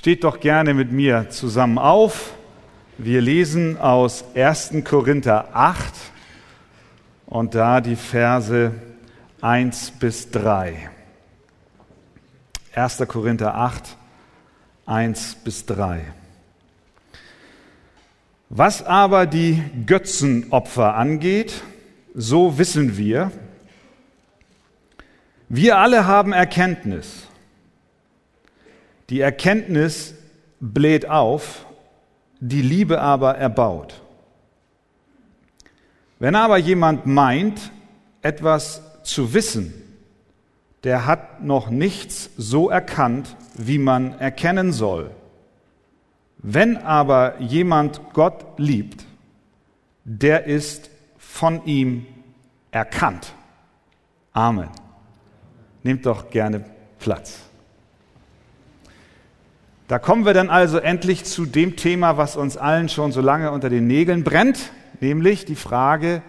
Steht doch gerne mit mir zusammen auf. Wir lesen aus 1. Korinther 8 und da die Verse 1 bis 3. 1. Korinther 8, 1 bis 3. Was aber die Götzenopfer angeht, so wissen wir, wir alle haben Erkenntnis. Die Erkenntnis bläht auf, die Liebe aber erbaut. Wenn aber jemand meint, etwas zu wissen, der hat noch nichts so erkannt, wie man erkennen soll. Wenn aber jemand Gott liebt, der ist von ihm erkannt. Amen. Nehmt doch gerne Platz. Da kommen wir dann also endlich zu dem Thema, was uns allen schon so lange unter den Nägeln brennt, nämlich die Frage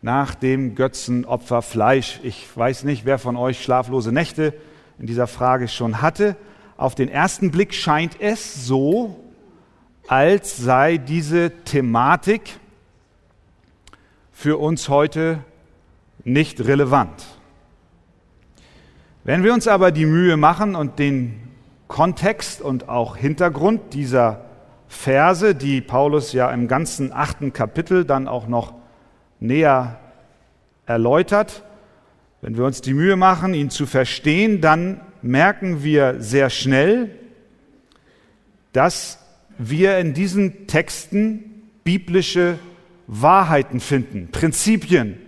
nach dem Götzenopfer Fleisch. Ich weiß nicht, wer von euch schlaflose Nächte in dieser Frage schon hatte. Auf den ersten Blick scheint es so, als sei diese Thematik für uns heute nicht relevant. Wenn wir uns aber die Mühe machen und den Kontext und auch Hintergrund dieser Verse, die Paulus ja im ganzen achten Kapitel dann auch noch näher erläutert. Wenn wir uns die Mühe machen, ihn zu verstehen, dann merken wir sehr schnell, dass wir in diesen Texten biblische Wahrheiten finden, Prinzipien,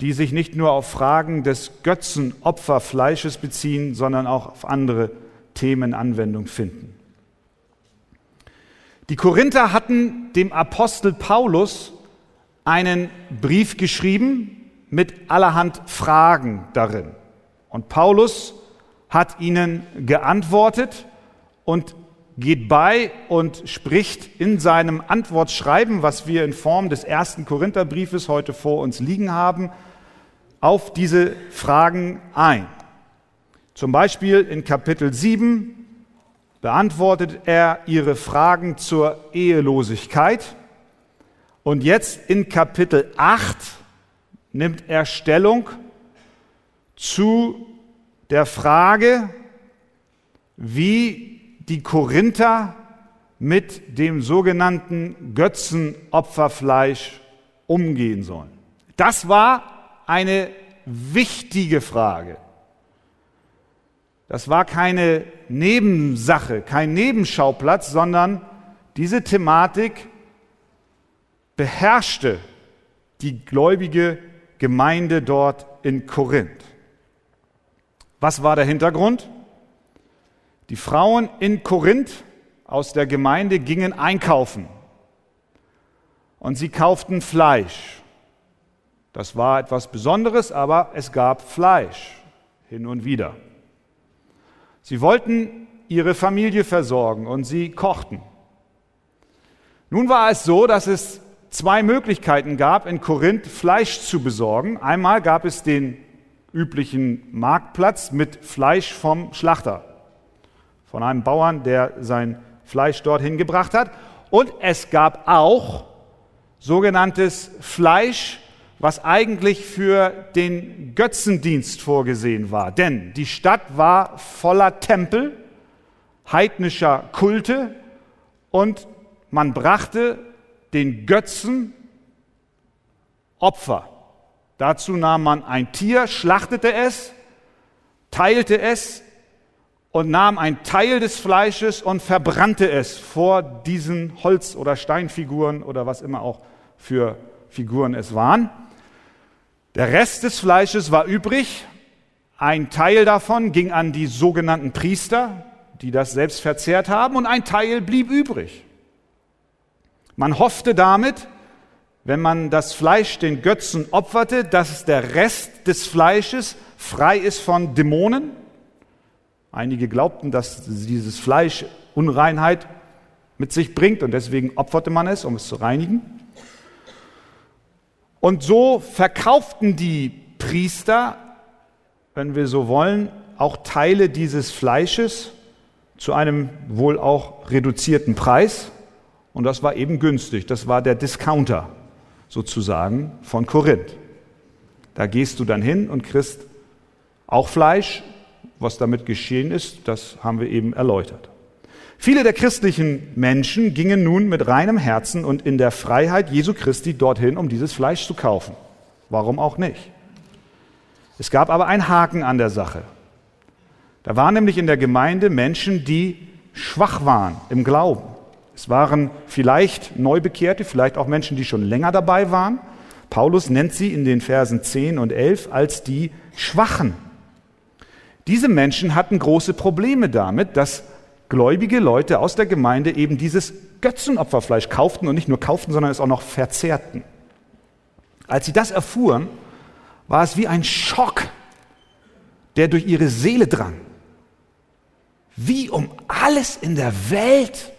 die sich nicht nur auf Fragen des Götzenopferfleisches beziehen, sondern auch auf andere Themen Anwendung finden. Die Korinther hatten dem Apostel Paulus einen Brief geschrieben mit allerhand Fragen darin. Und Paulus hat ihnen geantwortet und geht bei und spricht in seinem Antwortschreiben, was wir in Form des ersten Korintherbriefes heute vor uns liegen haben, auf diese Fragen ein. Zum Beispiel in Kapitel 7 beantwortet er ihre Fragen zur Ehelosigkeit. Und jetzt in Kapitel 8 nimmt er Stellung zu der Frage, wie die Korinther mit dem sogenannten Götzenopferfleisch umgehen sollen. Das war eine wichtige Frage. Das war keine Nebensache, kein Nebenschauplatz, sondern diese Thematik beherrschte die gläubige Gemeinde dort in Korinth. Was war der Hintergrund? Die Frauen in Korinth aus der Gemeinde gingen einkaufen und sie kauften Fleisch. Das war etwas Besonderes, aber es gab Fleisch hin und wieder. Sie wollten ihre Familie versorgen und sie kochten. Nun war es so, dass es zwei Möglichkeiten gab, in Korinth Fleisch zu besorgen. Einmal gab es den üblichen Marktplatz mit Fleisch vom Schlachter, von einem Bauern, der sein Fleisch dorthin gebracht hat. Und es gab auch sogenanntes Fleisch was eigentlich für den Götzendienst vorgesehen war. Denn die Stadt war voller Tempel, heidnischer Kulte und man brachte den Götzen Opfer. Dazu nahm man ein Tier, schlachtete es, teilte es und nahm ein Teil des Fleisches und verbrannte es vor diesen Holz- oder Steinfiguren oder was immer auch für Figuren es waren. Der Rest des Fleisches war übrig. Ein Teil davon ging an die sogenannten Priester, die das selbst verzehrt haben, und ein Teil blieb übrig. Man hoffte damit, wenn man das Fleisch den Götzen opferte, dass der Rest des Fleisches frei ist von Dämonen. Einige glaubten, dass dieses Fleisch Unreinheit mit sich bringt und deswegen opferte man es, um es zu reinigen. Und so verkauften die Priester, wenn wir so wollen, auch Teile dieses Fleisches zu einem wohl auch reduzierten Preis. Und das war eben günstig. Das war der Discounter sozusagen von Korinth. Da gehst du dann hin und kriegst auch Fleisch. Was damit geschehen ist, das haben wir eben erläutert. Viele der christlichen Menschen gingen nun mit reinem Herzen und in der Freiheit Jesu Christi dorthin, um dieses Fleisch zu kaufen. Warum auch nicht? Es gab aber einen Haken an der Sache. Da waren nämlich in der Gemeinde Menschen, die schwach waren im Glauben. Es waren vielleicht Neubekehrte, vielleicht auch Menschen, die schon länger dabei waren. Paulus nennt sie in den Versen 10 und 11 als die Schwachen. Diese Menschen hatten große Probleme damit, dass gläubige Leute aus der Gemeinde eben dieses Götzenopferfleisch kauften und nicht nur kauften, sondern es auch noch verzehrten. Als sie das erfuhren, war es wie ein Schock, der durch ihre Seele drang. Wie um alles in der Welt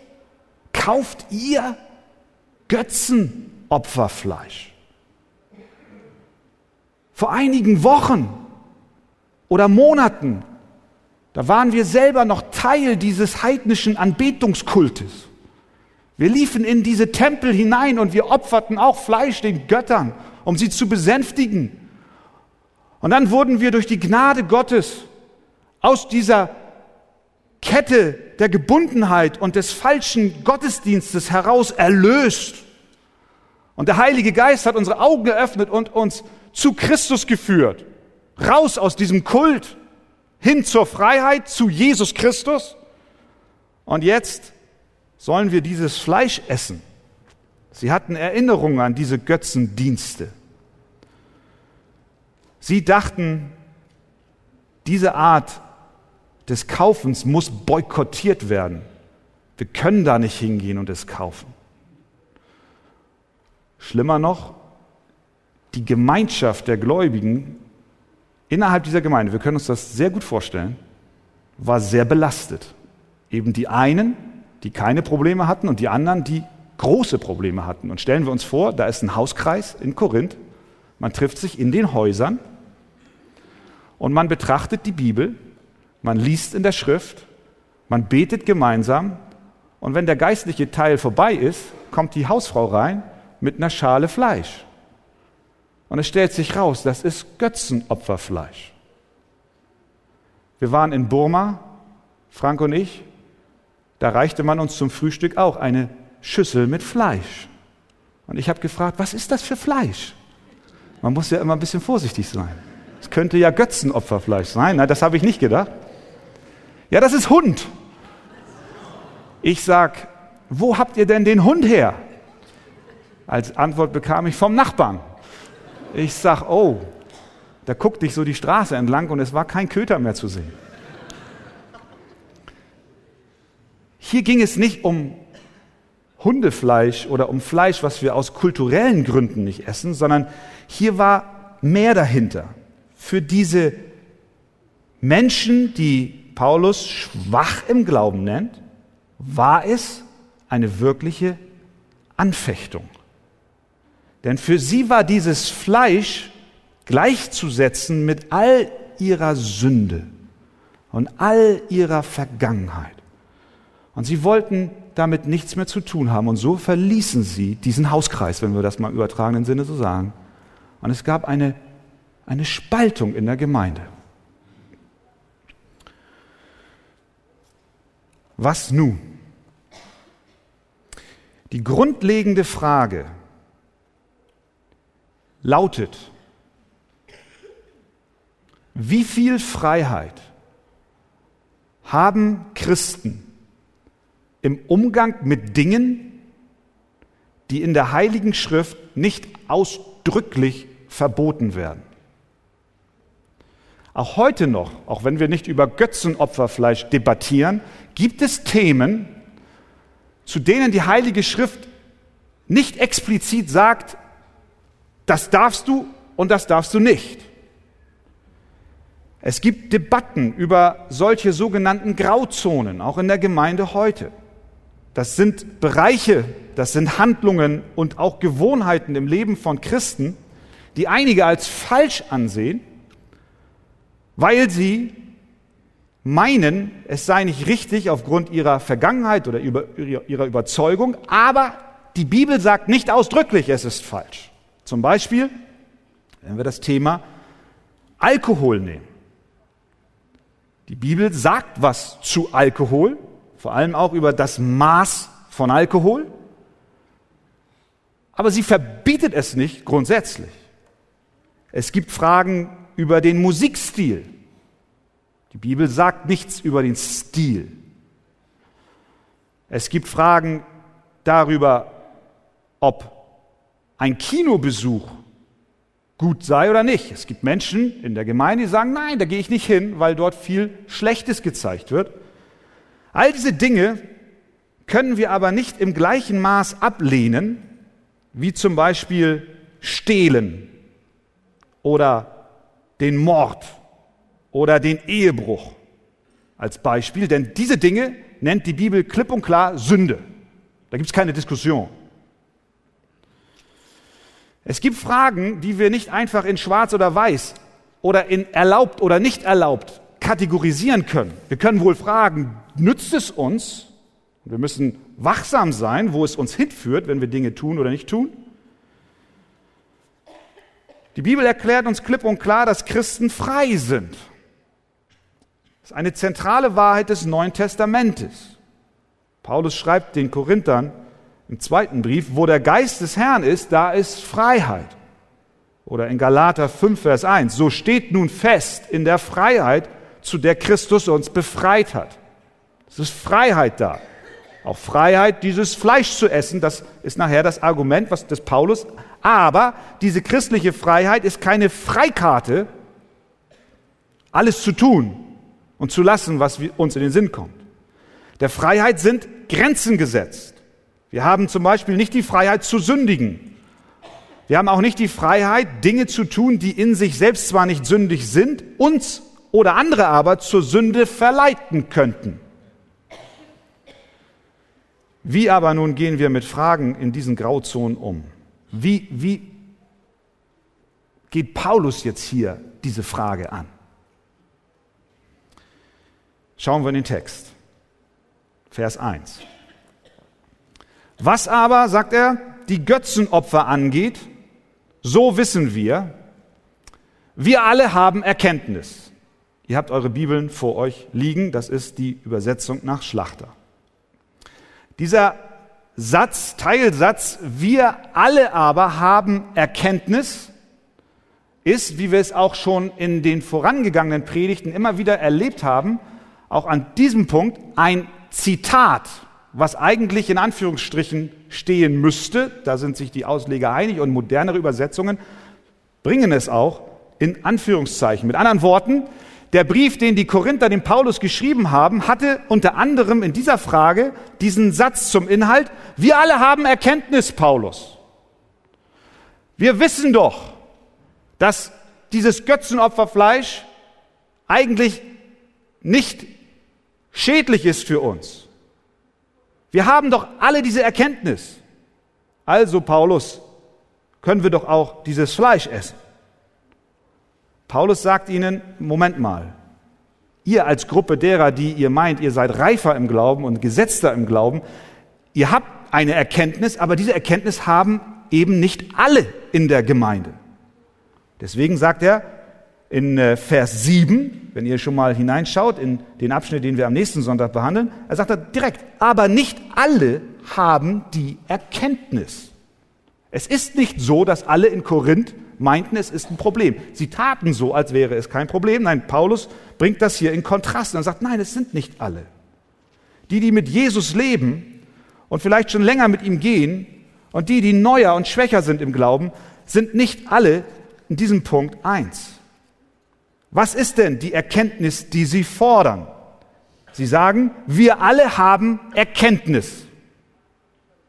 kauft ihr Götzenopferfleisch? Vor einigen Wochen oder Monaten, da waren wir selber noch Teil dieses heidnischen Anbetungskultes. Wir liefen in diese Tempel hinein und wir opferten auch Fleisch den Göttern, um sie zu besänftigen. Und dann wurden wir durch die Gnade Gottes aus dieser Kette der Gebundenheit und des falschen Gottesdienstes heraus erlöst. Und der Heilige Geist hat unsere Augen geöffnet und uns zu Christus geführt. Raus aus diesem Kult, hin zur Freiheit, zu Jesus Christus. Und jetzt sollen wir dieses Fleisch essen. Sie hatten Erinnerungen an diese Götzendienste. Sie dachten, diese Art des Kaufens muss boykottiert werden. Wir können da nicht hingehen und es kaufen. Schlimmer noch, die Gemeinschaft der Gläubigen innerhalb dieser Gemeinde, wir können uns das sehr gut vorstellen, war sehr belastet. Eben die einen, die keine Probleme hatten und die anderen, die große Probleme hatten. Und stellen wir uns vor, da ist ein Hauskreis in Korinth, man trifft sich in den Häusern und man betrachtet die Bibel man liest in der Schrift, man betet gemeinsam und wenn der geistliche Teil vorbei ist, kommt die Hausfrau rein mit einer Schale Fleisch. Und es stellt sich raus, das ist Götzenopferfleisch. Wir waren in Burma, Frank und ich, da reichte man uns zum Frühstück auch eine Schüssel mit Fleisch. Und ich habe gefragt, was ist das für Fleisch? Man muss ja immer ein bisschen vorsichtig sein. Es könnte ja Götzenopferfleisch sein. Nein, das habe ich nicht gedacht. Ja, das ist Hund. Ich sag, wo habt ihr denn den Hund her? Als Antwort bekam ich vom Nachbarn. Ich sag, oh, da guckte ich so die Straße entlang und es war kein Köter mehr zu sehen. Hier ging es nicht um Hundefleisch oder um Fleisch, was wir aus kulturellen Gründen nicht essen, sondern hier war mehr dahinter. Für diese Menschen, die Paulus schwach im Glauben nennt, war es eine wirkliche Anfechtung. Denn für sie war dieses Fleisch gleichzusetzen mit all ihrer Sünde und all ihrer Vergangenheit. Und sie wollten damit nichts mehr zu tun haben. Und so verließen sie diesen Hauskreis, wenn wir das mal im übertragenen Sinne so sagen. Und es gab eine, eine Spaltung in der Gemeinde. Was nun? Die grundlegende Frage lautet, wie viel Freiheit haben Christen im Umgang mit Dingen, die in der Heiligen Schrift nicht ausdrücklich verboten werden? Auch heute noch, auch wenn wir nicht über Götzenopferfleisch debattieren, gibt es Themen, zu denen die Heilige Schrift nicht explizit sagt, das darfst du und das darfst du nicht. Es gibt Debatten über solche sogenannten Grauzonen, auch in der Gemeinde heute. Das sind Bereiche, das sind Handlungen und auch Gewohnheiten im Leben von Christen, die einige als falsch ansehen weil sie meinen, es sei nicht richtig aufgrund ihrer Vergangenheit oder ihrer Überzeugung, aber die Bibel sagt nicht ausdrücklich, es ist falsch. Zum Beispiel, wenn wir das Thema Alkohol nehmen. Die Bibel sagt was zu Alkohol, vor allem auch über das Maß von Alkohol, aber sie verbietet es nicht grundsätzlich. Es gibt Fragen über den Musikstil. Die Bibel sagt nichts über den Stil. Es gibt Fragen darüber, ob ein Kinobesuch gut sei oder nicht. Es gibt Menschen in der Gemeinde, die sagen, nein, da gehe ich nicht hin, weil dort viel Schlechtes gezeigt wird. All diese Dinge können wir aber nicht im gleichen Maß ablehnen, wie zum Beispiel Stehlen oder den Mord oder den Ehebruch als Beispiel, denn diese Dinge nennt die Bibel klipp und klar Sünde. Da gibt es keine Diskussion. Es gibt Fragen, die wir nicht einfach in schwarz oder weiß oder in erlaubt oder nicht erlaubt kategorisieren können. Wir können wohl fragen, nützt es uns? Wir müssen wachsam sein, wo es uns hinführt, wenn wir Dinge tun oder nicht tun. Die Bibel erklärt uns klipp und klar, dass Christen frei sind. Das ist eine zentrale Wahrheit des Neuen Testamentes. Paulus schreibt den Korinthern im zweiten Brief, wo der Geist des Herrn ist, da ist Freiheit. Oder in Galater 5, Vers 1, so steht nun fest in der Freiheit, zu der Christus uns befreit hat. Es ist Freiheit da. Auch Freiheit, dieses Fleisch zu essen, das ist nachher das Argument was des Paulus. Aber diese christliche Freiheit ist keine Freikarte, alles zu tun und zu lassen, was uns in den Sinn kommt. Der Freiheit sind Grenzen gesetzt. Wir haben zum Beispiel nicht die Freiheit zu sündigen. Wir haben auch nicht die Freiheit, Dinge zu tun, die in sich selbst zwar nicht sündig sind, uns oder andere aber zur Sünde verleiten könnten. Wie aber nun gehen wir mit Fragen in diesen Grauzonen um? Wie, wie geht Paulus jetzt hier diese Frage an? Schauen wir in den Text. Vers 1. Was aber, sagt er, die Götzenopfer angeht, so wissen wir, wir alle haben Erkenntnis. Ihr habt eure Bibeln vor euch liegen, das ist die Übersetzung nach Schlachter. Dieser Satz, Teilsatz, wir alle aber haben Erkenntnis, ist, wie wir es auch schon in den vorangegangenen Predigten immer wieder erlebt haben, auch an diesem Punkt ein Zitat was eigentlich in Anführungsstrichen stehen müsste, da sind sich die Ausleger einig und modernere Übersetzungen bringen es auch in Anführungszeichen. Mit anderen Worten, der Brief, den die Korinther dem Paulus geschrieben haben, hatte unter anderem in dieser Frage diesen Satz zum Inhalt, wir alle haben Erkenntnis, Paulus. Wir wissen doch, dass dieses Götzenopferfleisch eigentlich nicht schädlich ist für uns. Wir haben doch alle diese Erkenntnis. Also, Paulus, können wir doch auch dieses Fleisch essen. Paulus sagt ihnen, Moment mal, ihr als Gruppe derer, die ihr meint, ihr seid reifer im Glauben und gesetzter im Glauben, ihr habt eine Erkenntnis, aber diese Erkenntnis haben eben nicht alle in der Gemeinde. Deswegen sagt er, in äh, Vers 7, wenn ihr schon mal hineinschaut in den Abschnitt, den wir am nächsten Sonntag behandeln, er sagt er direkt, aber nicht alle haben die Erkenntnis. Es ist nicht so, dass alle in Korinth meinten, es ist ein Problem. Sie taten so, als wäre es kein Problem. Nein, Paulus bringt das hier in Kontrast und sagt, nein, es sind nicht alle. Die, die mit Jesus leben und vielleicht schon länger mit ihm gehen und die, die neuer und schwächer sind im Glauben, sind nicht alle in diesem Punkt eins. Was ist denn die Erkenntnis, die Sie fordern? Sie sagen, wir alle haben Erkenntnis.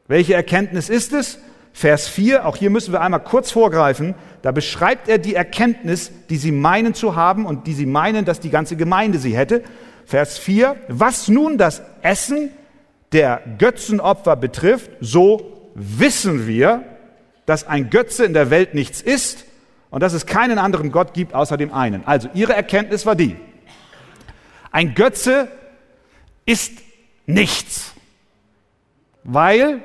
Welche Erkenntnis ist es? Vers 4, auch hier müssen wir einmal kurz vorgreifen, da beschreibt er die Erkenntnis, die sie meinen zu haben und die sie meinen, dass die ganze Gemeinde sie hätte. Vers 4, was nun das Essen der Götzenopfer betrifft, so wissen wir, dass ein Götze in der Welt nichts ist und dass es keinen anderen Gott gibt außer dem einen. Also ihre Erkenntnis war die. Ein Götze ist nichts, weil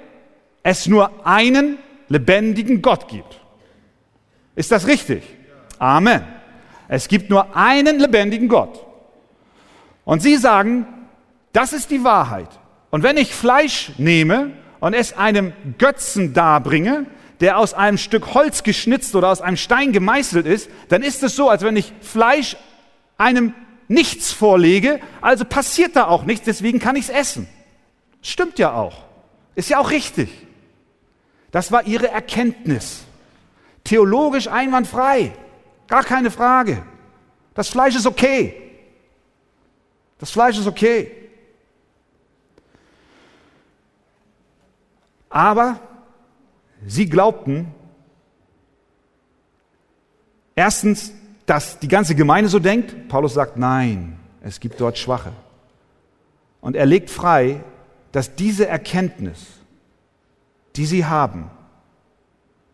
es nur einen lebendigen Gott gibt. Ist das richtig? Amen. Es gibt nur einen lebendigen Gott. Und Sie sagen, das ist die Wahrheit. Und wenn ich Fleisch nehme und es einem Götzen darbringe, der aus einem Stück Holz geschnitzt oder aus einem Stein gemeißelt ist, dann ist es so, als wenn ich Fleisch einem nichts vorlege, also passiert da auch nichts, deswegen kann ich es essen. Stimmt ja auch. Ist ja auch richtig. Das war ihre Erkenntnis. Theologisch einwandfrei. Gar keine Frage. Das Fleisch ist okay. Das Fleisch ist okay. Aber sie glaubten, erstens, dass die ganze Gemeinde so denkt. Paulus sagt, nein, es gibt dort Schwache. Und er legt frei, dass diese Erkenntnis, die sie haben,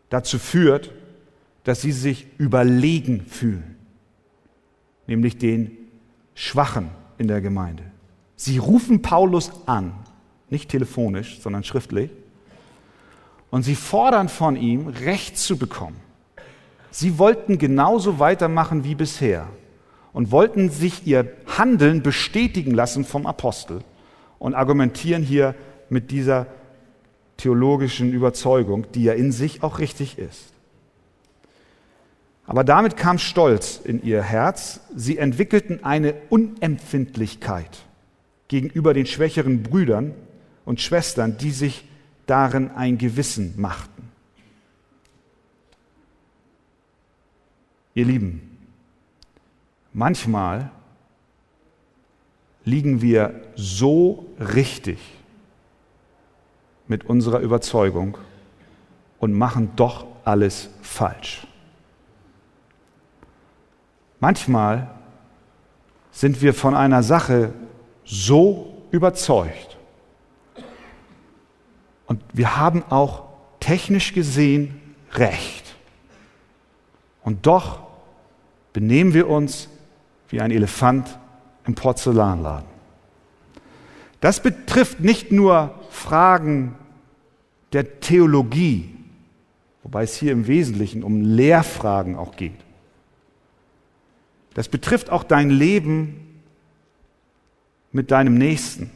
dazu führt, dass sie sich überlegen fühlen, nämlich den Schwachen in der Gemeinde. Sie rufen Paulus an, nicht telefonisch, sondern schriftlich, und sie fordern von ihm, Recht zu bekommen. Sie wollten genauso weitermachen wie bisher und wollten sich ihr Handeln bestätigen lassen vom Apostel und argumentieren hier mit dieser theologischen Überzeugung, die ja in sich auch richtig ist. Aber damit kam Stolz in ihr Herz. Sie entwickelten eine Unempfindlichkeit gegenüber den schwächeren Brüdern und Schwestern, die sich darin ein Gewissen machten. Ihr Lieben, manchmal liegen wir so richtig mit unserer Überzeugung und machen doch alles falsch. Manchmal sind wir von einer Sache so überzeugt und wir haben auch technisch gesehen recht. Und doch benehmen wir uns wie ein Elefant im Porzellanladen. Das betrifft nicht nur Fragen der Theologie, wobei es hier im Wesentlichen um Lehrfragen auch geht. Das betrifft auch dein Leben mit deinem Nächsten.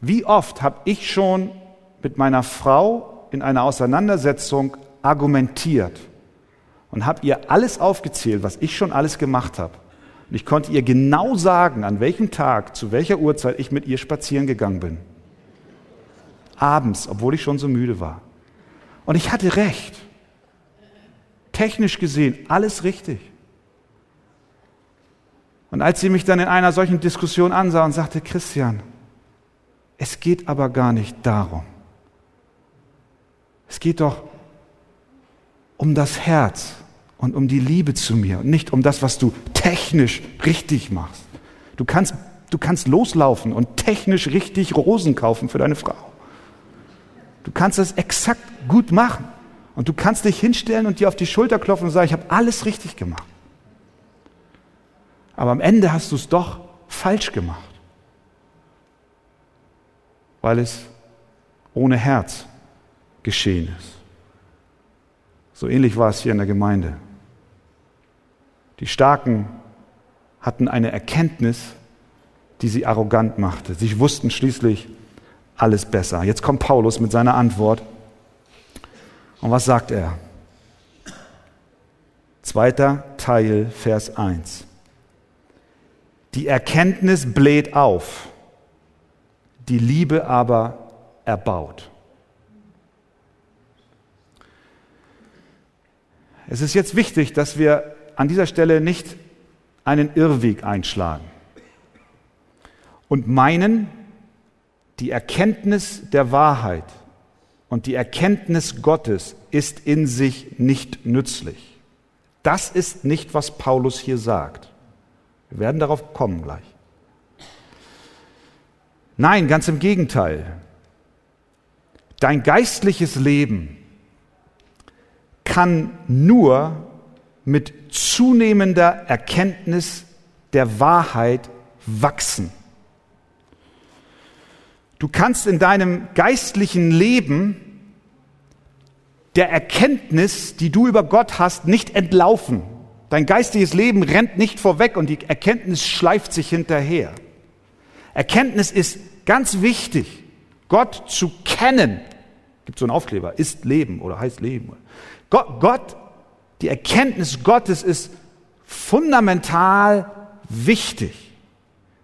Wie oft habe ich schon mit meiner Frau in einer Auseinandersetzung argumentiert und habe ihr alles aufgezählt, was ich schon alles gemacht habe. Und ich konnte ihr genau sagen, an welchem Tag, zu welcher Uhrzeit ich mit ihr spazieren gegangen bin. Abends, obwohl ich schon so müde war. Und ich hatte recht technisch gesehen alles richtig. Und als sie mich dann in einer solchen Diskussion ansah und sagte, Christian, es geht aber gar nicht darum. Es geht doch um das Herz und um die Liebe zu mir und nicht um das, was du technisch richtig machst. Du kannst, du kannst loslaufen und technisch richtig Rosen kaufen für deine Frau. Du kannst das exakt gut machen. Und du kannst dich hinstellen und dir auf die Schulter klopfen und sagen, ich habe alles richtig gemacht. Aber am Ende hast du es doch falsch gemacht, weil es ohne Herz geschehen ist. So ähnlich war es hier in der Gemeinde. Die Starken hatten eine Erkenntnis, die sie arrogant machte. Sie wussten schließlich alles besser. Jetzt kommt Paulus mit seiner Antwort. Und was sagt er? Zweiter Teil, Vers 1. Die Erkenntnis bläht auf, die Liebe aber erbaut. Es ist jetzt wichtig, dass wir an dieser Stelle nicht einen Irrweg einschlagen und meinen, die Erkenntnis der Wahrheit und die Erkenntnis Gottes ist in sich nicht nützlich. Das ist nicht, was Paulus hier sagt. Wir werden darauf kommen gleich. Nein, ganz im Gegenteil. Dein geistliches Leben kann nur mit zunehmender Erkenntnis der Wahrheit wachsen. Du kannst in deinem geistlichen Leben der Erkenntnis, die du über Gott hast, nicht entlaufen. Dein geistiges Leben rennt nicht vorweg und die Erkenntnis schleift sich hinterher. Erkenntnis ist ganz wichtig. Gott zu kennen, gibt so einen Aufkleber, ist Leben oder heißt Leben. Gott, Gott, die Erkenntnis Gottes ist fundamental wichtig.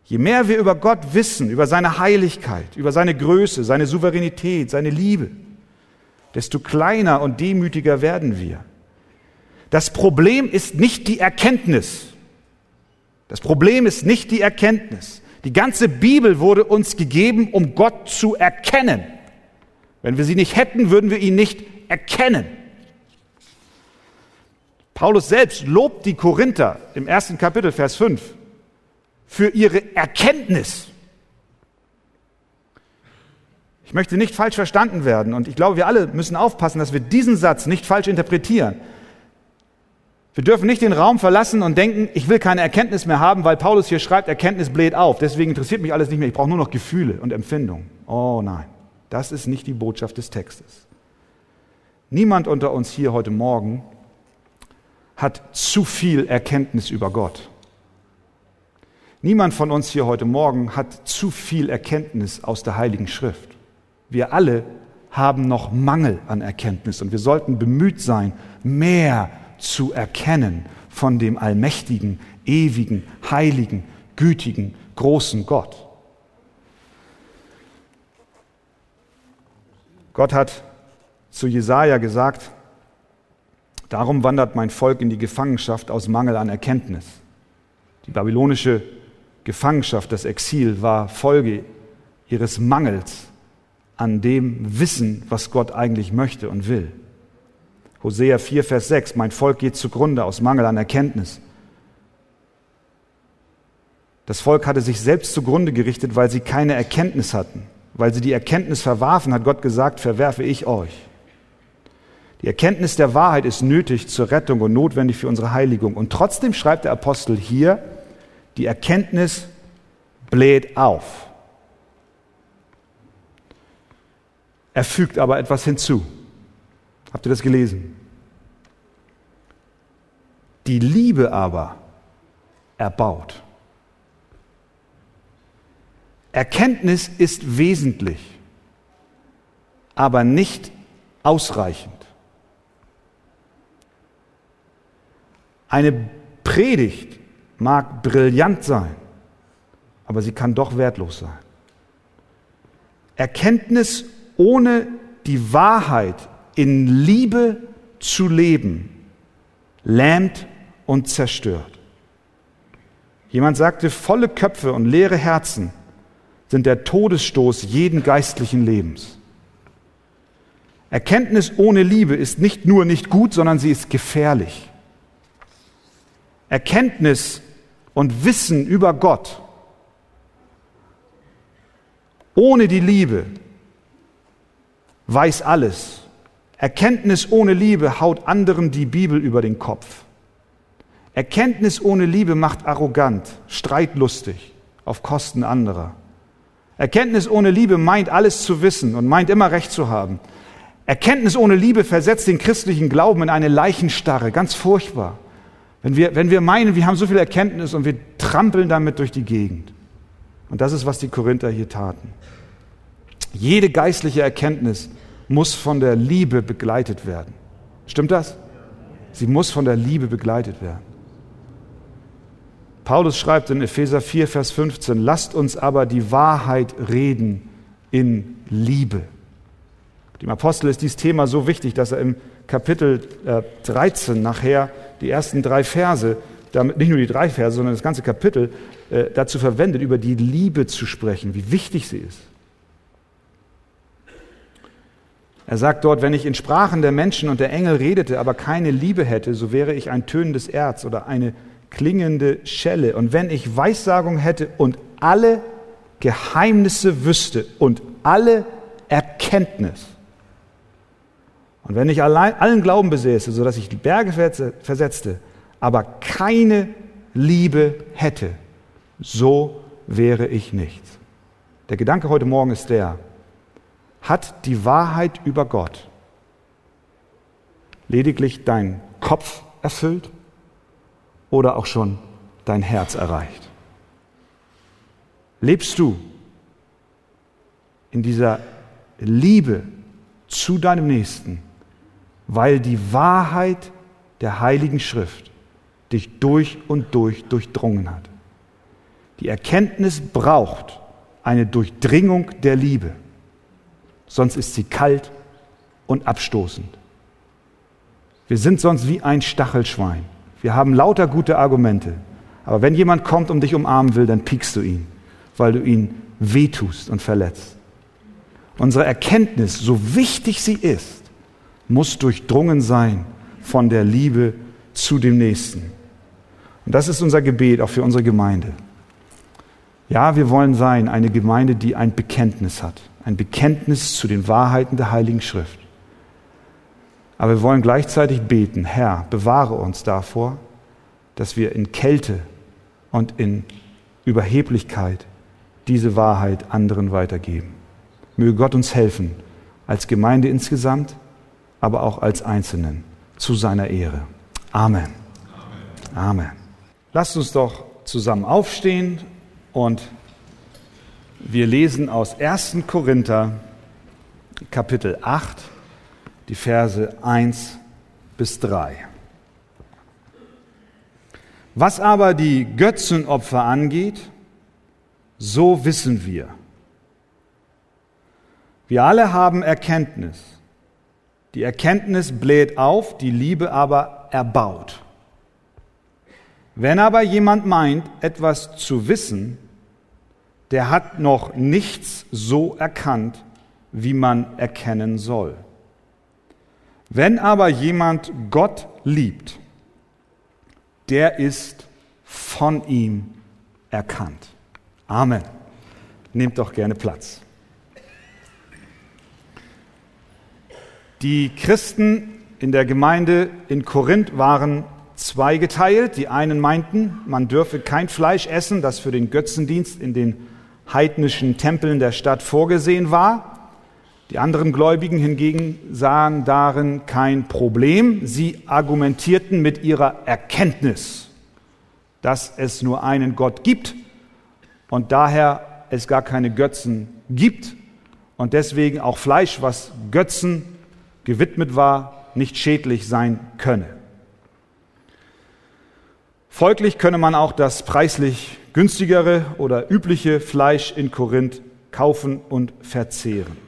Je mehr wir über Gott wissen, über seine Heiligkeit, über seine Größe, seine Souveränität, seine Liebe, desto kleiner und demütiger werden wir. Das Problem ist nicht die Erkenntnis. Das Problem ist nicht die Erkenntnis. Die ganze Bibel wurde uns gegeben, um Gott zu erkennen. Wenn wir sie nicht hätten, würden wir ihn nicht erkennen. Paulus selbst lobt die Korinther im ersten Kapitel, Vers 5 für ihre Erkenntnis. Ich möchte nicht falsch verstanden werden und ich glaube, wir alle müssen aufpassen, dass wir diesen Satz nicht falsch interpretieren. Wir dürfen nicht den Raum verlassen und denken, ich will keine Erkenntnis mehr haben, weil Paulus hier schreibt, Erkenntnis bläht auf. Deswegen interessiert mich alles nicht mehr. Ich brauche nur noch Gefühle und Empfindungen. Oh nein, das ist nicht die Botschaft des Textes. Niemand unter uns hier heute Morgen hat zu viel Erkenntnis über Gott. Niemand von uns hier heute Morgen hat zu viel Erkenntnis aus der Heiligen Schrift. Wir alle haben noch Mangel an Erkenntnis und wir sollten bemüht sein, mehr zu erkennen von dem allmächtigen, ewigen, heiligen, gütigen, großen Gott. Gott hat zu Jesaja gesagt, darum wandert mein Volk in die Gefangenschaft aus Mangel an Erkenntnis. Die babylonische Gefangenschaft, das Exil war Folge ihres Mangels an dem Wissen, was Gott eigentlich möchte und will. Hosea 4, Vers 6, mein Volk geht zugrunde aus Mangel an Erkenntnis. Das Volk hatte sich selbst zugrunde gerichtet, weil sie keine Erkenntnis hatten. Weil sie die Erkenntnis verwarfen, hat Gott gesagt, verwerfe ich euch. Die Erkenntnis der Wahrheit ist nötig zur Rettung und notwendig für unsere Heiligung. Und trotzdem schreibt der Apostel hier, die Erkenntnis bläht auf. Er fügt aber etwas hinzu. Habt ihr das gelesen? Die Liebe aber erbaut. Erkenntnis ist wesentlich, aber nicht ausreichend. Eine Predigt mag brillant sein, aber sie kann doch wertlos sein. Erkenntnis ohne die Wahrheit in Liebe zu leben, lähmt und zerstört. Jemand sagte, volle Köpfe und leere Herzen sind der Todesstoß jeden geistlichen Lebens. Erkenntnis ohne Liebe ist nicht nur nicht gut, sondern sie ist gefährlich. Erkenntnis und Wissen über Gott ohne die Liebe weiß alles. Erkenntnis ohne Liebe haut anderen die Bibel über den Kopf. Erkenntnis ohne Liebe macht arrogant, streitlustig, auf Kosten anderer. Erkenntnis ohne Liebe meint alles zu wissen und meint immer recht zu haben. Erkenntnis ohne Liebe versetzt den christlichen Glauben in eine Leichenstarre, ganz furchtbar. Wenn wir, wenn wir meinen, wir haben so viel Erkenntnis und wir trampeln damit durch die Gegend. Und das ist, was die Korinther hier taten. Jede geistliche Erkenntnis muss von der Liebe begleitet werden. Stimmt das? Sie muss von der Liebe begleitet werden. Paulus schreibt in Epheser 4, Vers 15, lasst uns aber die Wahrheit reden in Liebe. Dem Apostel ist dieses Thema so wichtig, dass er im Kapitel 13 äh, nachher die ersten drei Verse, damit nicht nur die drei Verse, sondern das ganze Kapitel äh, dazu verwendet, über die Liebe zu sprechen, wie wichtig sie ist. Er sagt dort, wenn ich in Sprachen der Menschen und der Engel redete, aber keine Liebe hätte, so wäre ich ein tönendes Erz oder eine klingende Schelle. Und wenn ich Weissagung hätte und alle Geheimnisse wüsste und alle Erkenntnis, und wenn ich allein, allen Glauben besäße, sodass ich die Berge versetzte, aber keine Liebe hätte, so wäre ich nichts. Der Gedanke heute Morgen ist der, hat die Wahrheit über Gott lediglich dein Kopf erfüllt oder auch schon dein Herz erreicht? Lebst du in dieser Liebe zu deinem Nächsten, weil die Wahrheit der Heiligen Schrift dich durch und durch durchdrungen hat? Die Erkenntnis braucht eine Durchdringung der Liebe, sonst ist sie kalt und abstoßend. Wir sind sonst wie ein Stachelschwein. Wir haben lauter gute Argumente. Aber wenn jemand kommt und dich umarmen will, dann piekst du ihn, weil du ihn wehtust und verletzt. Unsere Erkenntnis, so wichtig sie ist, muss durchdrungen sein von der Liebe zu dem Nächsten. Und das ist unser Gebet auch für unsere Gemeinde. Ja, wir wollen sein eine Gemeinde, die ein Bekenntnis hat, ein Bekenntnis zu den Wahrheiten der Heiligen Schrift. Aber wir wollen gleichzeitig beten, Herr, bewahre uns davor, dass wir in Kälte und in Überheblichkeit diese Wahrheit anderen weitergeben. Möge Gott uns helfen, als Gemeinde insgesamt, aber auch als Einzelnen, zu seiner Ehre. Amen. Amen. Amen. Lasst uns doch zusammen aufstehen und wir lesen aus 1. Korinther Kapitel 8 die Verse 1 bis 3. Was aber die Götzenopfer angeht, so wissen wir. Wir alle haben Erkenntnis. Die Erkenntnis bläht auf, die Liebe aber erbaut. Wenn aber jemand meint, etwas zu wissen, der hat noch nichts so erkannt, wie man erkennen soll. Wenn aber jemand Gott liebt, der ist von ihm erkannt. Amen. Nehmt doch gerne Platz. Die Christen in der Gemeinde in Korinth waren zweigeteilt. Die einen meinten, man dürfe kein Fleisch essen, das für den Götzendienst in den heidnischen Tempeln der Stadt vorgesehen war. Die anderen Gläubigen hingegen sahen darin kein Problem. Sie argumentierten mit ihrer Erkenntnis, dass es nur einen Gott gibt und daher es gar keine Götzen gibt und deswegen auch Fleisch, was Götzen gewidmet war, nicht schädlich sein könne. Folglich könne man auch das preislich günstigere oder übliche Fleisch in Korinth kaufen und verzehren.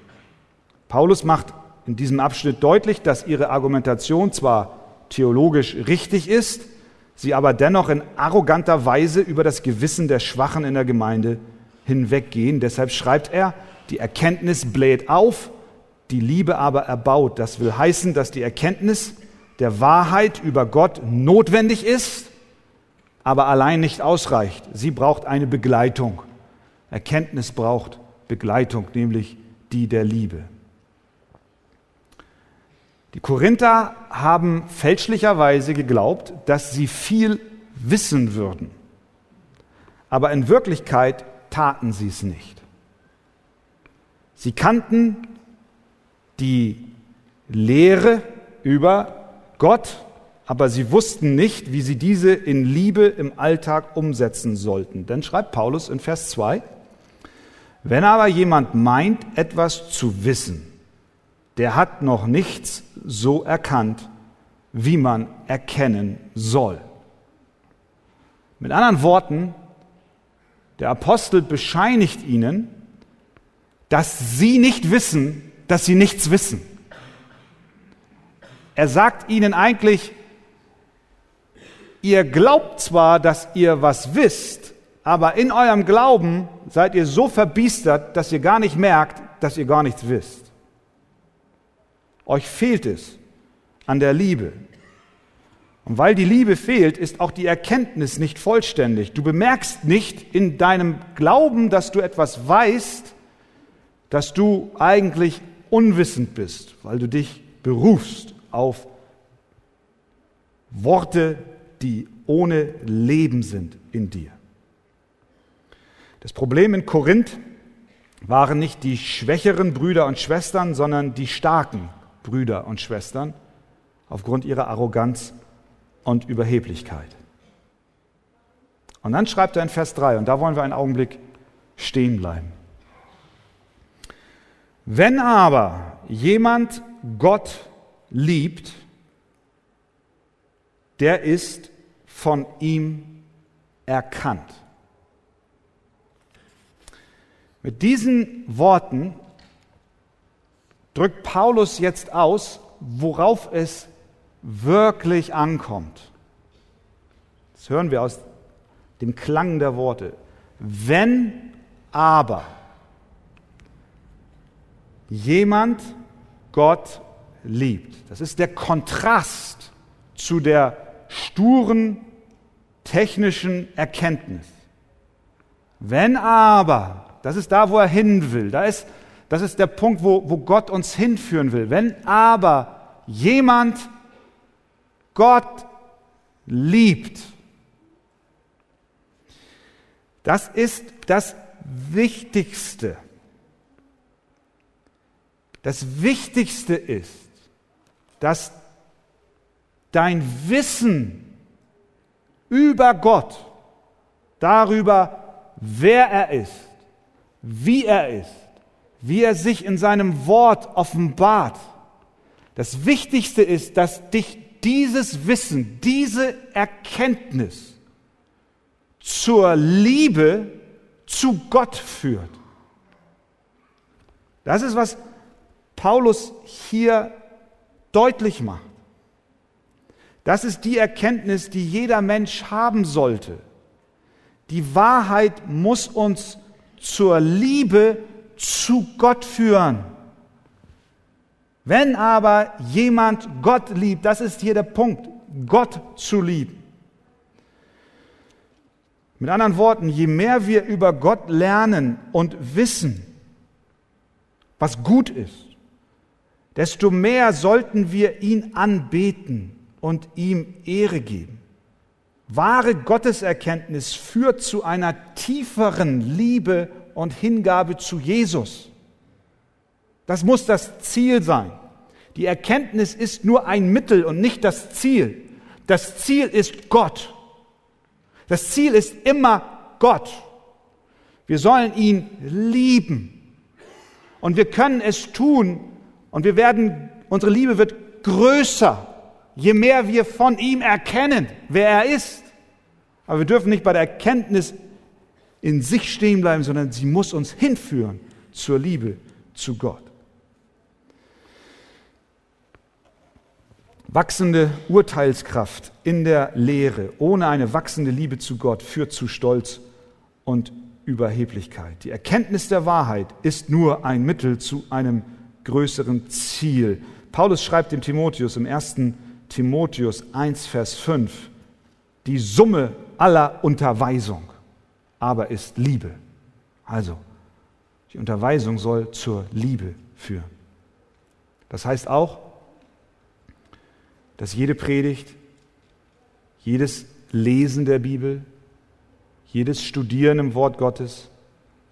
Paulus macht in diesem Abschnitt deutlich, dass ihre Argumentation zwar theologisch richtig ist, sie aber dennoch in arroganter Weise über das Gewissen der Schwachen in der Gemeinde hinweggehen. Deshalb schreibt er, die Erkenntnis bläht auf, die Liebe aber erbaut. Das will heißen, dass die Erkenntnis der Wahrheit über Gott notwendig ist, aber allein nicht ausreicht. Sie braucht eine Begleitung. Erkenntnis braucht Begleitung, nämlich die der Liebe. Die Korinther haben fälschlicherweise geglaubt, dass sie viel wissen würden. Aber in Wirklichkeit taten sie es nicht. Sie kannten die Lehre über Gott, aber sie wussten nicht, wie sie diese in Liebe im Alltag umsetzen sollten. Denn schreibt Paulus in Vers 2, wenn aber jemand meint, etwas zu wissen, der hat noch nichts so erkannt, wie man erkennen soll. Mit anderen Worten, der Apostel bescheinigt ihnen, dass sie nicht wissen, dass sie nichts wissen. Er sagt ihnen eigentlich, ihr glaubt zwar, dass ihr was wisst, aber in eurem Glauben seid ihr so verbiestert, dass ihr gar nicht merkt, dass ihr gar nichts wisst. Euch fehlt es an der Liebe. Und weil die Liebe fehlt, ist auch die Erkenntnis nicht vollständig. Du bemerkst nicht in deinem Glauben, dass du etwas weißt, dass du eigentlich unwissend bist, weil du dich berufst auf Worte, die ohne Leben sind in dir. Das Problem in Korinth waren nicht die schwächeren Brüder und Schwestern, sondern die starken Brüder und Schwestern aufgrund ihrer Arroganz und Überheblichkeit. Und dann schreibt er in Vers 3, und da wollen wir einen Augenblick stehen bleiben. Wenn aber jemand Gott liebt, der ist von ihm erkannt. Mit diesen Worten drückt Paulus jetzt aus, worauf es wirklich ankommt. Das hören wir aus dem Klang der Worte. Wenn aber jemand Gott liebt, das ist der Kontrast zu der sturen technischen Erkenntnis. Wenn aber, das ist da, wo er hin will, da ist, das ist der Punkt, wo, wo Gott uns hinführen will. Wenn aber jemand Gott liebt, das ist das Wichtigste. Das Wichtigste ist, dass dein Wissen über Gott, darüber, wer er ist, wie er ist, wie er sich in seinem Wort offenbart, das Wichtigste ist, dass dich dieses Wissen, diese Erkenntnis zur Liebe zu Gott führt. Das ist, was Paulus hier deutlich macht. Das ist die Erkenntnis, die jeder Mensch haben sollte. Die Wahrheit muss uns zur Liebe zu Gott führen. Wenn aber jemand Gott liebt, das ist hier der Punkt, Gott zu lieben. Mit anderen Worten, je mehr wir über Gott lernen und wissen, was gut ist, desto mehr sollten wir ihn anbeten und ihm Ehre geben. Wahre Gotteserkenntnis führt zu einer tieferen Liebe und Hingabe zu Jesus. Das muss das Ziel sein. Die Erkenntnis ist nur ein Mittel und nicht das Ziel. Das Ziel ist Gott. Das Ziel ist immer Gott. Wir sollen ihn lieben. Und wir können es tun und wir werden, unsere Liebe wird größer, je mehr wir von ihm erkennen, wer er ist. Aber wir dürfen nicht bei der Erkenntnis in sich stehen bleiben, sondern sie muss uns hinführen zur Liebe zu Gott. Wachsende Urteilskraft in der Lehre ohne eine wachsende Liebe zu Gott führt zu Stolz und Überheblichkeit. Die Erkenntnis der Wahrheit ist nur ein Mittel zu einem größeren Ziel. Paulus schreibt dem Timotheus im 1. Timotheus 1, Vers 5, die Summe aller Unterweisung aber ist Liebe. Also, die Unterweisung soll zur Liebe führen. Das heißt auch, dass jede Predigt, jedes Lesen der Bibel, jedes Studieren im Wort Gottes,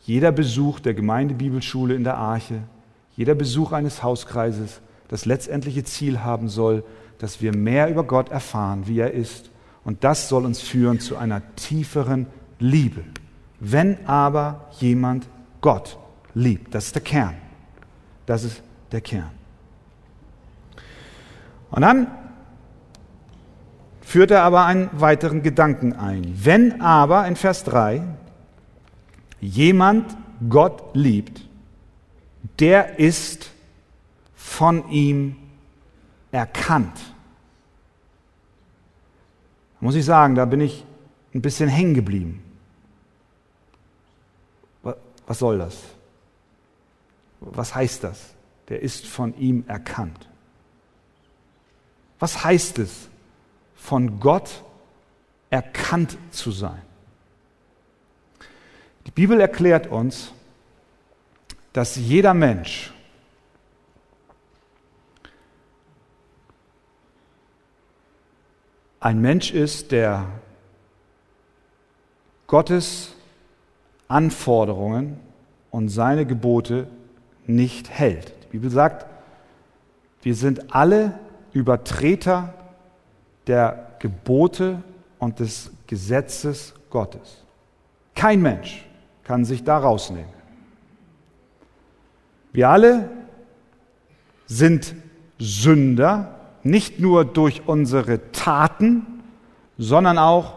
jeder Besuch der Gemeindebibelschule in der Arche, jeder Besuch eines Hauskreises das letztendliche Ziel haben soll, dass wir mehr über Gott erfahren, wie er ist. Und das soll uns führen zu einer tieferen Liebe. Wenn aber jemand Gott liebt, das ist der Kern. Das ist der Kern. Und dann führt er aber einen weiteren Gedanken ein. Wenn aber in Vers 3 jemand Gott liebt, der ist von ihm erkannt. Muss ich sagen, da bin ich ein bisschen hängen geblieben. Was soll das? Was heißt das? Der ist von ihm erkannt. Was heißt es, von Gott erkannt zu sein. Die Bibel erklärt uns, dass jeder Mensch ein Mensch ist, der Gottes Anforderungen und seine Gebote nicht hält. Die Bibel sagt, wir sind alle Übertreter der Gebote und des Gesetzes Gottes. Kein Mensch kann sich da rausnehmen. Wir alle sind Sünder, nicht nur durch unsere Taten, sondern auch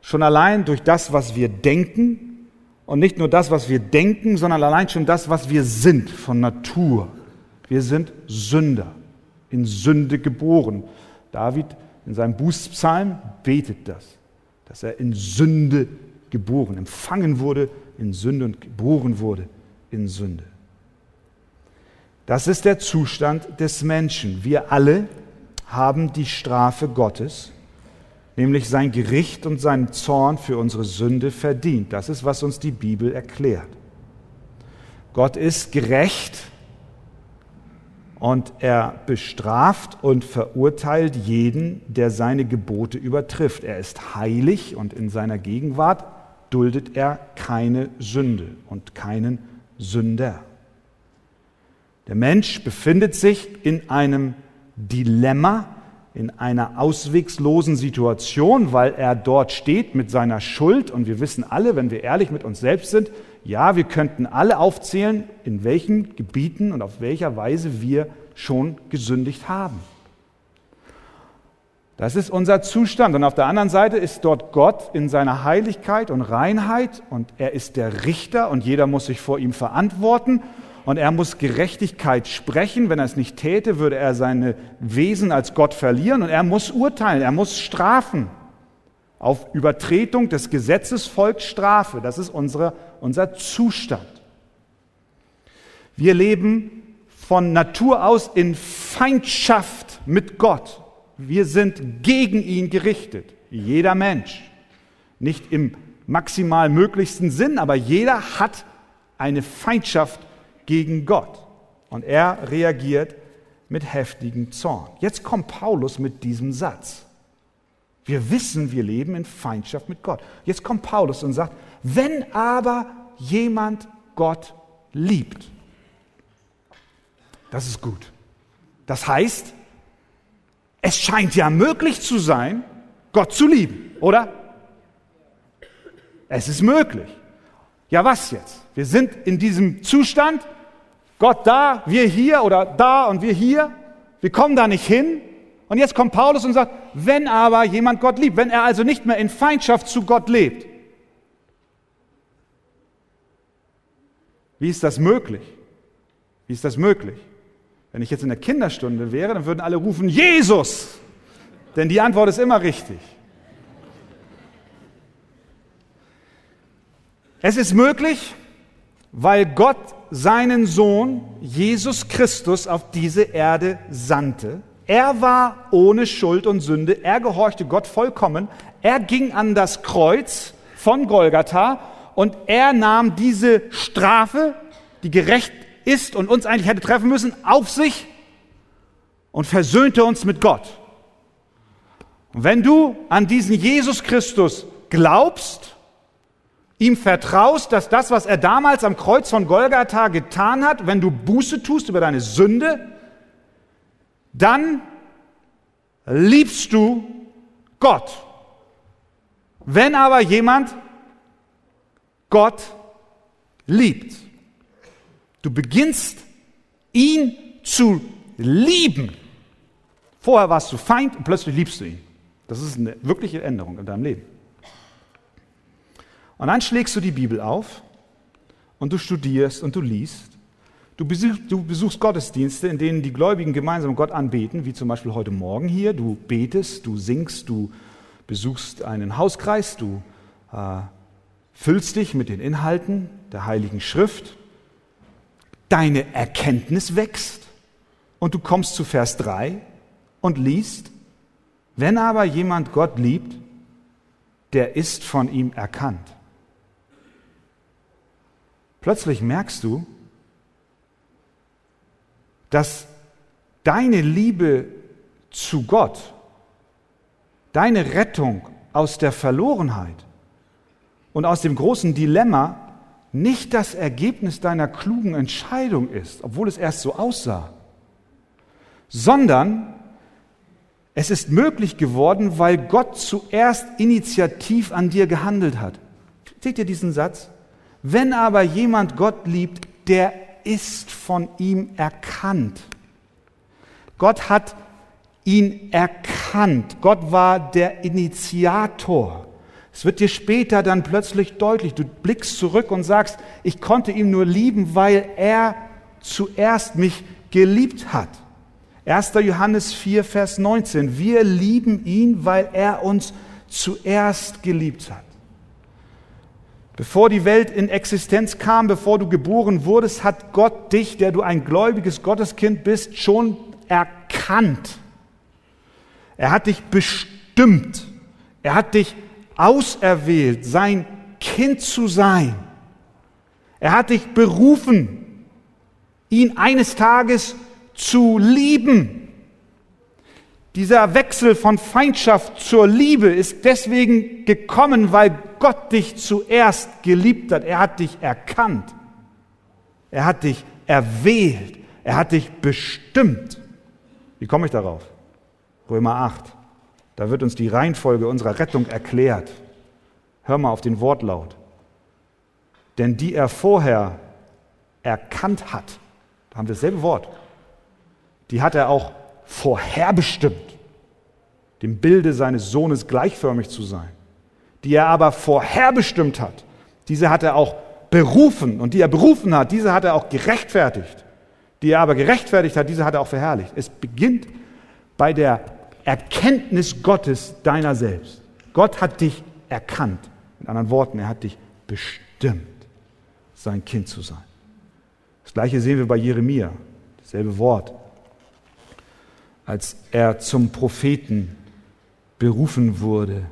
schon allein durch das, was wir denken und nicht nur das, was wir denken, sondern allein schon das, was wir sind von Natur. Wir sind Sünder, in Sünde geboren. David in seinem Bußpsalm betet das, dass er in Sünde geboren, empfangen wurde in Sünde und geboren wurde in Sünde. Das ist der Zustand des Menschen. Wir alle haben die Strafe Gottes, nämlich sein Gericht und seinen Zorn für unsere Sünde verdient. Das ist, was uns die Bibel erklärt. Gott ist gerecht und er bestraft und verurteilt jeden, der seine Gebote übertrifft. Er ist heilig und in seiner Gegenwart duldet er keine Sünde und keinen Sünder. Der Mensch befindet sich in einem Dilemma, in einer auswegslosen Situation, weil er dort steht mit seiner Schuld. Und wir wissen alle, wenn wir ehrlich mit uns selbst sind, ja, wir könnten alle aufzählen, in welchen Gebieten und auf welcher Weise wir schon gesündigt haben. Das ist unser Zustand. Und auf der anderen Seite ist dort Gott in seiner Heiligkeit und Reinheit und er ist der Richter und jeder muss sich vor ihm verantworten und er muss Gerechtigkeit sprechen. Wenn er es nicht täte, würde er seine Wesen als Gott verlieren und er muss urteilen, er muss strafen. Auf Übertretung des Gesetzes folgt Strafe. Das ist unsere, unser Zustand. Wir leben von Natur aus in Feindschaft mit Gott. Wir sind gegen ihn gerichtet. Jeder Mensch. Nicht im maximal möglichsten Sinn, aber jeder hat eine Feindschaft gegen Gott. Und er reagiert mit heftigem Zorn. Jetzt kommt Paulus mit diesem Satz. Wir wissen, wir leben in Feindschaft mit Gott. Jetzt kommt Paulus und sagt, wenn aber jemand Gott liebt, das ist gut. Das heißt, es scheint ja möglich zu sein, Gott zu lieben, oder? Es ist möglich. Ja, was jetzt? Wir sind in diesem Zustand, Gott da, wir hier oder da und wir hier. Wir kommen da nicht hin. Und jetzt kommt Paulus und sagt, wenn aber jemand Gott liebt, wenn er also nicht mehr in Feindschaft zu Gott lebt, wie ist das möglich? Wie ist das möglich? Wenn ich jetzt in der Kinderstunde wäre, dann würden alle rufen, Jesus! Denn die Antwort ist immer richtig. Es ist möglich, weil Gott seinen Sohn Jesus Christus auf diese Erde sandte. Er war ohne Schuld und Sünde, er gehorchte Gott vollkommen, er ging an das Kreuz von Golgatha und er nahm diese Strafe, die gerecht ist und uns eigentlich hätte treffen müssen, auf sich und versöhnte uns mit Gott. Und wenn du an diesen Jesus Christus glaubst, ihm vertraust, dass das, was er damals am Kreuz von Golgatha getan hat, wenn du Buße tust über deine Sünde, dann liebst du Gott. Wenn aber jemand Gott liebt, du beginnst ihn zu lieben. Vorher warst du Feind und plötzlich liebst du ihn. Das ist eine wirkliche Änderung in deinem Leben. Und dann schlägst du die Bibel auf und du studierst und du liest. Du besuchst, du besuchst, Gottesdienste, in denen die Gläubigen gemeinsam Gott anbeten, wie zum Beispiel heute Morgen hier. Du betest, du singst, du besuchst einen Hauskreis, du äh, füllst dich mit den Inhalten der Heiligen Schrift. Deine Erkenntnis wächst und du kommst zu Vers 3 und liest, wenn aber jemand Gott liebt, der ist von ihm erkannt. Plötzlich merkst du, dass deine Liebe zu Gott, deine Rettung aus der Verlorenheit und aus dem großen Dilemma nicht das Ergebnis deiner klugen Entscheidung ist, obwohl es erst so aussah, sondern es ist möglich geworden, weil Gott zuerst initiativ an dir gehandelt hat. Seht ihr diesen Satz? Wenn aber jemand Gott liebt, der ist von ihm erkannt. Gott hat ihn erkannt. Gott war der Initiator. Es wird dir später dann plötzlich deutlich. Du blickst zurück und sagst, ich konnte ihn nur lieben, weil er zuerst mich geliebt hat. 1. Johannes 4, Vers 19. Wir lieben ihn, weil er uns zuerst geliebt hat. Bevor die Welt in Existenz kam, bevor du geboren wurdest, hat Gott dich, der du ein gläubiges Gotteskind bist, schon erkannt. Er hat dich bestimmt. Er hat dich auserwählt, sein Kind zu sein. Er hat dich berufen, ihn eines Tages zu lieben. Dieser Wechsel von Feindschaft zur Liebe ist deswegen gekommen, weil Gott dich zuerst geliebt hat. Er hat dich erkannt. Er hat dich erwählt. Er hat dich bestimmt. Wie komme ich darauf? Römer 8. Da wird uns die Reihenfolge unserer Rettung erklärt. Hör mal auf den Wortlaut. Denn die er vorher erkannt hat, da haben wir dasselbe Wort, die hat er auch vorherbestimmt, dem Bilde seines Sohnes gleichförmig zu sein. Die er aber vorherbestimmt hat, diese hat er auch berufen. Und die er berufen hat, diese hat er auch gerechtfertigt. Die er aber gerechtfertigt hat, diese hat er auch verherrlicht. Es beginnt bei der Erkenntnis Gottes deiner selbst. Gott hat dich erkannt. Mit anderen Worten, er hat dich bestimmt, sein Kind zu sein. Das gleiche sehen wir bei Jeremia, dasselbe Wort als er zum Propheten berufen wurde,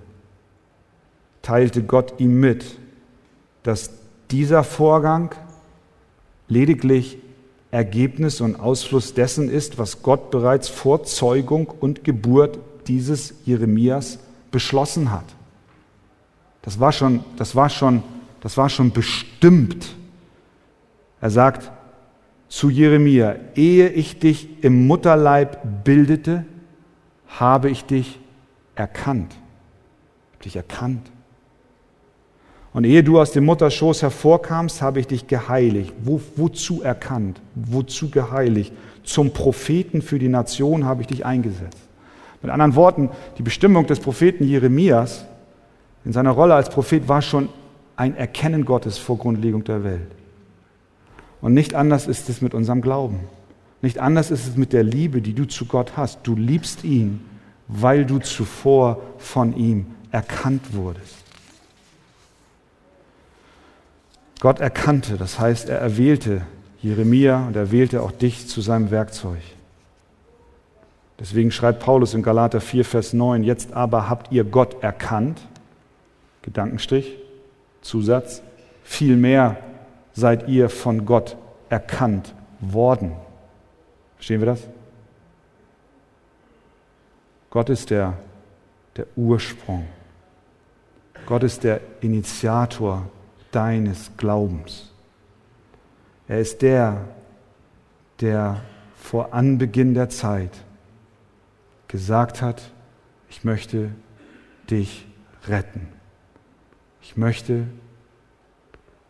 teilte Gott ihm mit, dass dieser Vorgang lediglich Ergebnis und Ausfluss dessen ist, was Gott bereits vor Zeugung und Geburt dieses Jeremias beschlossen hat. Das war schon, das war schon, das war schon bestimmt. Er sagt, zu Jeremia, ehe ich dich im Mutterleib bildete, habe ich dich erkannt. Dich erkannt. Und ehe du aus dem Mutterschoß hervorkamst, habe ich dich geheiligt. Wo, wozu erkannt? Wozu geheiligt? Zum Propheten für die Nation habe ich dich eingesetzt. Mit anderen Worten, die Bestimmung des Propheten Jeremias in seiner Rolle als Prophet war schon ein Erkennen Gottes vor Grundlegung der Welt. Und nicht anders ist es mit unserem Glauben. Nicht anders ist es mit der Liebe, die du zu Gott hast. Du liebst ihn, weil du zuvor von ihm erkannt wurdest. Gott erkannte, das heißt, er erwählte Jeremia und er wählte auch dich zu seinem Werkzeug. Deswegen schreibt Paulus in Galater 4, Vers 9, jetzt aber habt ihr Gott erkannt, Gedankenstrich, Zusatz, vielmehr seid ihr von Gott erkannt worden. Verstehen wir das? Gott ist der, der Ursprung. Gott ist der Initiator deines Glaubens. Er ist der, der vor Anbeginn der Zeit gesagt hat, ich möchte dich retten. Ich möchte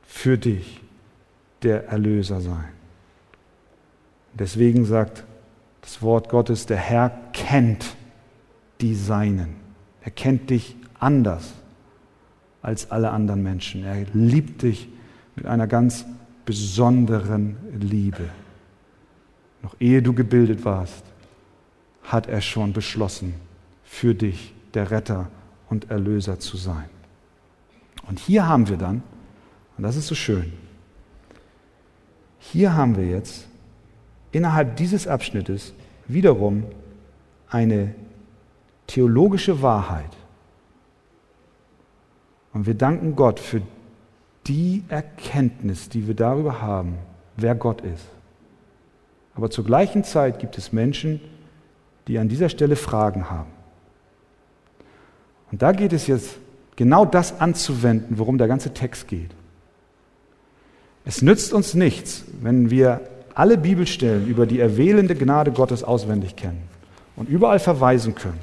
für dich der Erlöser sein. Deswegen sagt das Wort Gottes, der Herr kennt die Seinen. Er kennt dich anders als alle anderen Menschen. Er liebt dich mit einer ganz besonderen Liebe. Noch ehe du gebildet warst, hat er schon beschlossen, für dich der Retter und Erlöser zu sein. Und hier haben wir dann, und das ist so schön, hier haben wir jetzt innerhalb dieses Abschnittes wiederum eine theologische Wahrheit. Und wir danken Gott für die Erkenntnis, die wir darüber haben, wer Gott ist. Aber zur gleichen Zeit gibt es Menschen, die an dieser Stelle Fragen haben. Und da geht es jetzt genau das anzuwenden, worum der ganze Text geht. Es nützt uns nichts, wenn wir alle Bibelstellen über die erwählende Gnade Gottes auswendig kennen und überall verweisen können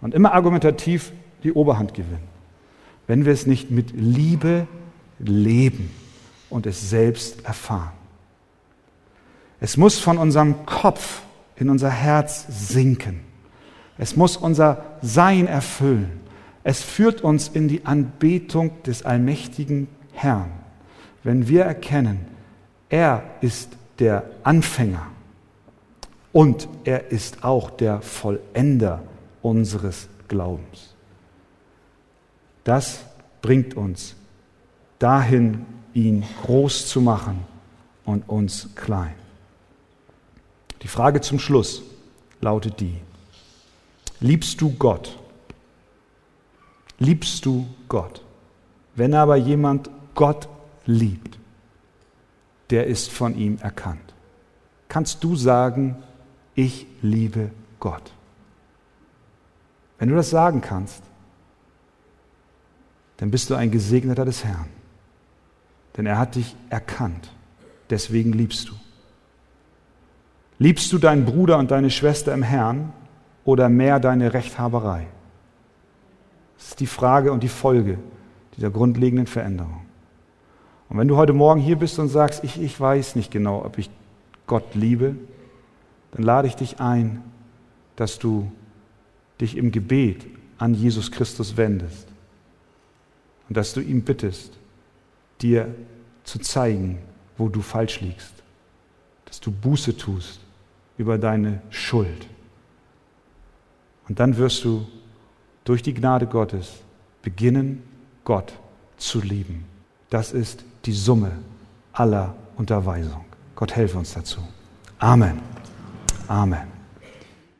und immer argumentativ die Oberhand gewinnen, wenn wir es nicht mit Liebe leben und es selbst erfahren. Es muss von unserem Kopf in unser Herz sinken. Es muss unser Sein erfüllen. Es führt uns in die Anbetung des allmächtigen Herrn, wenn wir erkennen, er ist der Anfänger und er ist auch der Vollender unseres Glaubens. Das bringt uns dahin, ihn groß zu machen und uns klein. Die Frage zum Schluss lautet die, liebst du Gott? Liebst du Gott? Wenn aber jemand Gott liebt, der ist von ihm erkannt. Kannst du sagen, ich liebe Gott? Wenn du das sagen kannst, dann bist du ein Gesegneter des Herrn. Denn er hat dich erkannt. Deswegen liebst du. Liebst du deinen Bruder und deine Schwester im Herrn oder mehr deine Rechthaberei? Das ist die Frage und die Folge dieser grundlegenden Veränderung. Und wenn du heute Morgen hier bist und sagst, ich, ich weiß nicht genau, ob ich Gott liebe, dann lade ich dich ein, dass du dich im Gebet an Jesus Christus wendest und dass du ihm bittest, dir zu zeigen, wo du falsch liegst, dass du Buße tust über deine Schuld. Und dann wirst du durch die Gnade Gottes beginnen, Gott zu lieben. Das ist die Summe aller Unterweisung. Gott helfe uns dazu. Amen. Amen.